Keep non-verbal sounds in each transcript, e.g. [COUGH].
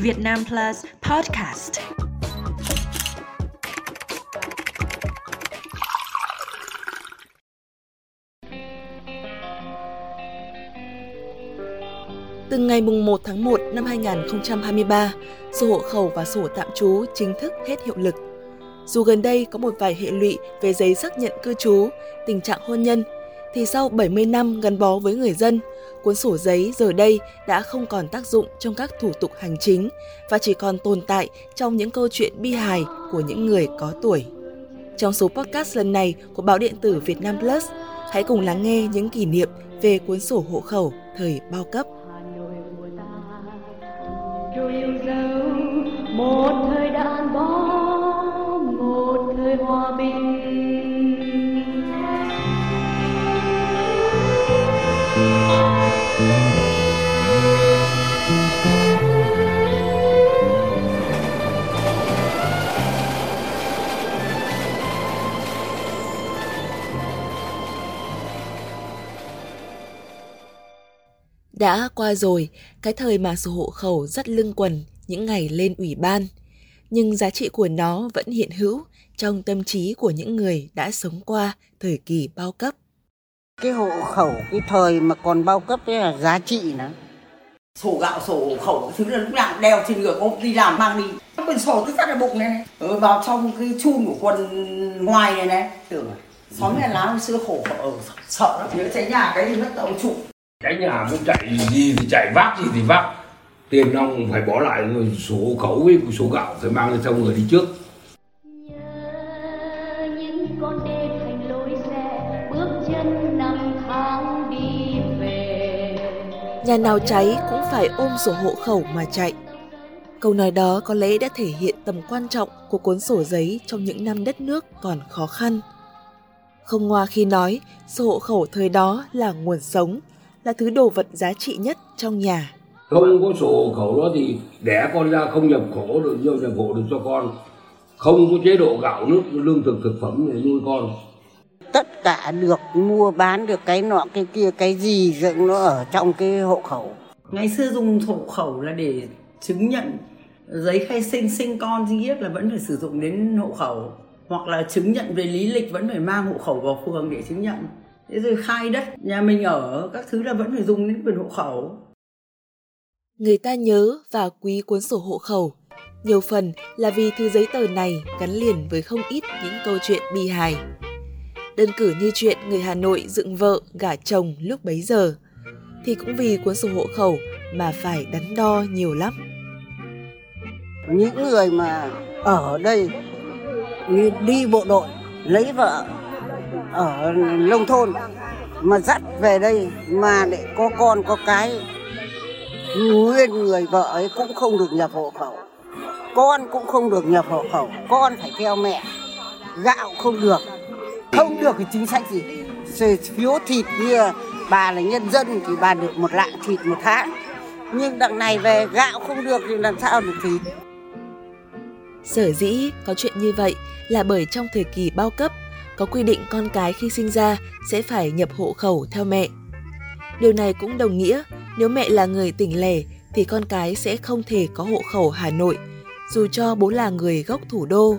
Việt Nam Plus Podcast. Từ ngày 1 tháng 1 năm 2023, sổ hộ khẩu và sổ tạm trú chính thức hết hiệu lực. Dù gần đây có một vài hệ lụy về giấy xác nhận cư trú, tình trạng hôn nhân, thì sau 70 năm gắn bó với người dân, cuốn sổ giấy giờ đây đã không còn tác dụng trong các thủ tục hành chính và chỉ còn tồn tại trong những câu chuyện bi hài của những người có tuổi. Trong số podcast lần này của báo điện tử Việt Nam Plus, hãy cùng lắng nghe những kỷ niệm về cuốn sổ hộ khẩu thời bao cấp. Đã qua rồi, cái thời mà sổ hộ khẩu rất lưng quần những ngày lên ủy ban. Nhưng giá trị của nó vẫn hiện hữu trong tâm trí của những người đã sống qua thời kỳ bao cấp. Cái hộ khẩu, cái thời mà còn bao cấp ấy là giá trị nữa. sổ gạo sổ hộ khẩu thứ là lúc nào đeo trên người không đi làm mang đi quyển sổ cứ sát ở bụng này này ừ, vào trong cái chun của quần ngoài này này tưởng xóm nhà lá hồi xưa khổ ở sợ lắm nhớ cháy nhà cái gì mất ông trụ cái nhà muốn chạy gì thì chạy vác gì thì vác tiền ông phải bỏ lại số hộ khẩu với số gạo phải mang lên trong người đi trước nhớ những con đê thành lối xe bước chân năm tháng đi về Nhà nào cháy cũng phải ôm sổ hộ khẩu mà chạy. Câu nói đó có lẽ đã thể hiện tầm quan trọng của cuốn sổ giấy trong những năm đất nước còn khó khăn. Không ngoa khi nói, sổ hộ khẩu thời đó là nguồn sống, là thứ đồ vật giá trị nhất trong nhà. không có sổ hộ khẩu đó thì đẻ con ra không nhập khẩu được vô nhập hộ được cho con không có chế độ gạo nước lương thực thực phẩm để nuôi con Tất cả được mua bán được cái nọ cái kia cái gì dựng nó ở trong cái hộ khẩu. ngày xưa dùng sổ hộ khẩu là để chứng nhận giấy khai sinh sinh con duy nhất là vẫn phải sử dụng đến hộ khẩu hoặc là chứng nhận về lý lịch vẫn phải mang hộ khẩu vào phường để chứng nhận thế rồi khai đất nhà mình ở các thứ là vẫn phải dùng đến quyền hộ khẩu Người ta nhớ và quý cuốn sổ hộ khẩu. Nhiều phần là vì thứ giấy tờ này gắn liền với không ít những câu chuyện bi hài. Đơn cử như chuyện người Hà Nội dựng vợ gả chồng lúc bấy giờ, thì cũng vì cuốn sổ hộ khẩu mà phải đắn đo nhiều lắm. Những người mà ở đây đi bộ đội lấy vợ ở nông thôn mà dắt về đây mà để có con, có cái, nguyên người vợ ấy cũng không được nhập hộ khẩu. Con cũng không được nhập hộ khẩu, con phải theo mẹ. Gạo không được. Không được cái chính sách gì? Phiếu thịt như bà là nhân dân thì bà được một lạng thịt một tháng. Nhưng đằng này về gạo không được thì làm sao được thịt? Sở dĩ có chuyện như vậy là bởi trong thời kỳ bao cấp có quy định con cái khi sinh ra sẽ phải nhập hộ khẩu theo mẹ. Điều này cũng đồng nghĩa nếu mẹ là người tỉnh lẻ thì con cái sẽ không thể có hộ khẩu Hà Nội dù cho bố là người gốc thủ đô.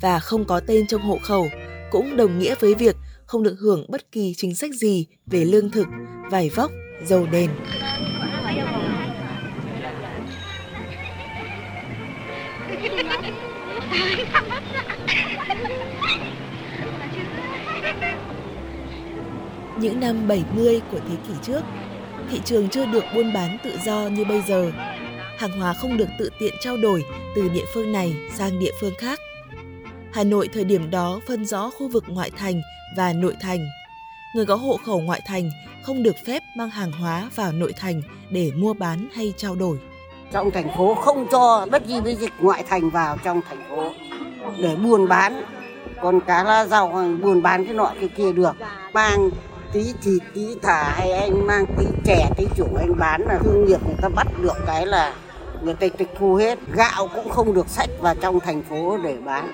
Và không có tên trong hộ khẩu cũng đồng nghĩa với việc không được hưởng bất kỳ chính sách gì về lương thực, vải vóc, dầu đèn. [LAUGHS] Những năm 70 của thế kỷ trước, thị trường chưa được buôn bán tự do như bây giờ. Hàng hóa không được tự tiện trao đổi từ địa phương này sang địa phương khác. Hà Nội thời điểm đó phân rõ khu vực ngoại thành và nội thành. Người có hộ khẩu ngoại thành không được phép mang hàng hóa vào nội thành để mua bán hay trao đổi. trong thành phố không cho bất kỳ cái dịch ngoại thành vào trong thành phố để buôn bán còn cá lá rau hay buôn bán cái nọ cái kia được. Mang tí thịt tí thả hay anh mang tí chè tí chủng anh bán là thương nghiệp người ta bắt được cái là người ta tịch thu hết. Gạo cũng không được sách vào trong thành phố để bán.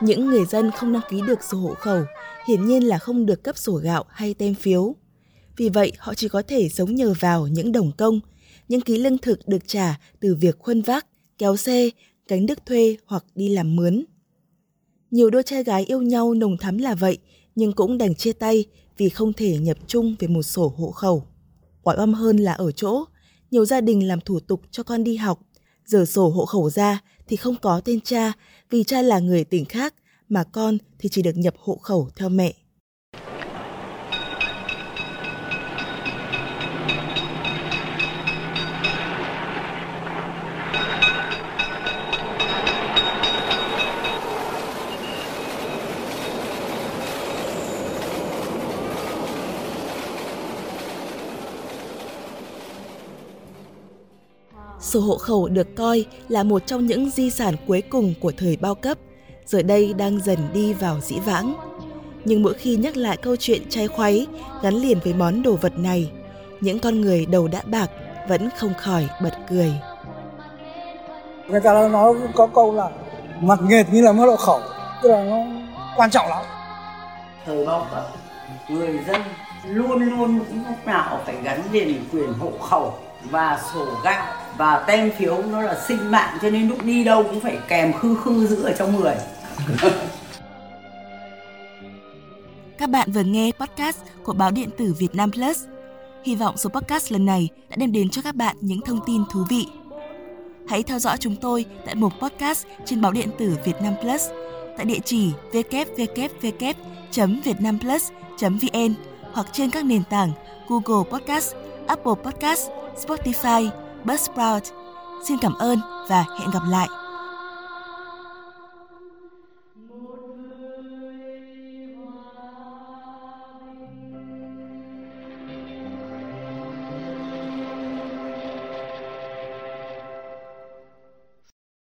Những người dân không đăng ký được sổ hộ khẩu hiển nhiên là không được cấp sổ gạo hay tem phiếu. Vì vậy, họ chỉ có thể sống nhờ vào những đồng công, những ký lương thực được trả từ việc khuân vác, kéo xe, cánh đức thuê hoặc đi làm mướn. Nhiều đôi trai gái yêu nhau nồng thắm là vậy, nhưng cũng đành chia tay vì không thể nhập chung về một sổ hộ khẩu. Quỏi âm hơn là ở chỗ, nhiều gia đình làm thủ tục cho con đi học, giờ sổ hộ khẩu ra thì không có tên cha vì cha là người tỉnh khác mà con thì chỉ được nhập hộ khẩu theo mẹ. Sổ hộ khẩu được coi là một trong những di sản cuối cùng của thời bao cấp, giờ đây đang dần đi vào dĩ vãng. Nhưng mỗi khi nhắc lại câu chuyện chay khoáy gắn liền với món đồ vật này, những con người đầu đã bạc vẫn không khỏi bật cười. Người ta nói có câu là mặt nghệt như là mất hộ khẩu, tức là nó quan trọng lắm. Thời bao cấp, người dân luôn luôn lúc nào phải gắn liền quyền hộ khẩu và sổ gạo và tem phiếu nó là sinh mạng cho nên lúc đi đâu cũng phải kèm khư khư giữ ở trong người [LAUGHS] Các bạn vừa nghe podcast của báo điện tử Việt Nam Plus. Hy vọng số podcast lần này đã đem đến cho các bạn những thông tin thú vị. Hãy theo dõi chúng tôi tại mục podcast trên báo điện tử Việt Nam Plus tại địa chỉ www.vietnamplus.vn hoặc trên các nền tảng Google Podcast, Apple Podcast, Spotify, Buzzsprout. Xin cảm ơn và hẹn gặp lại.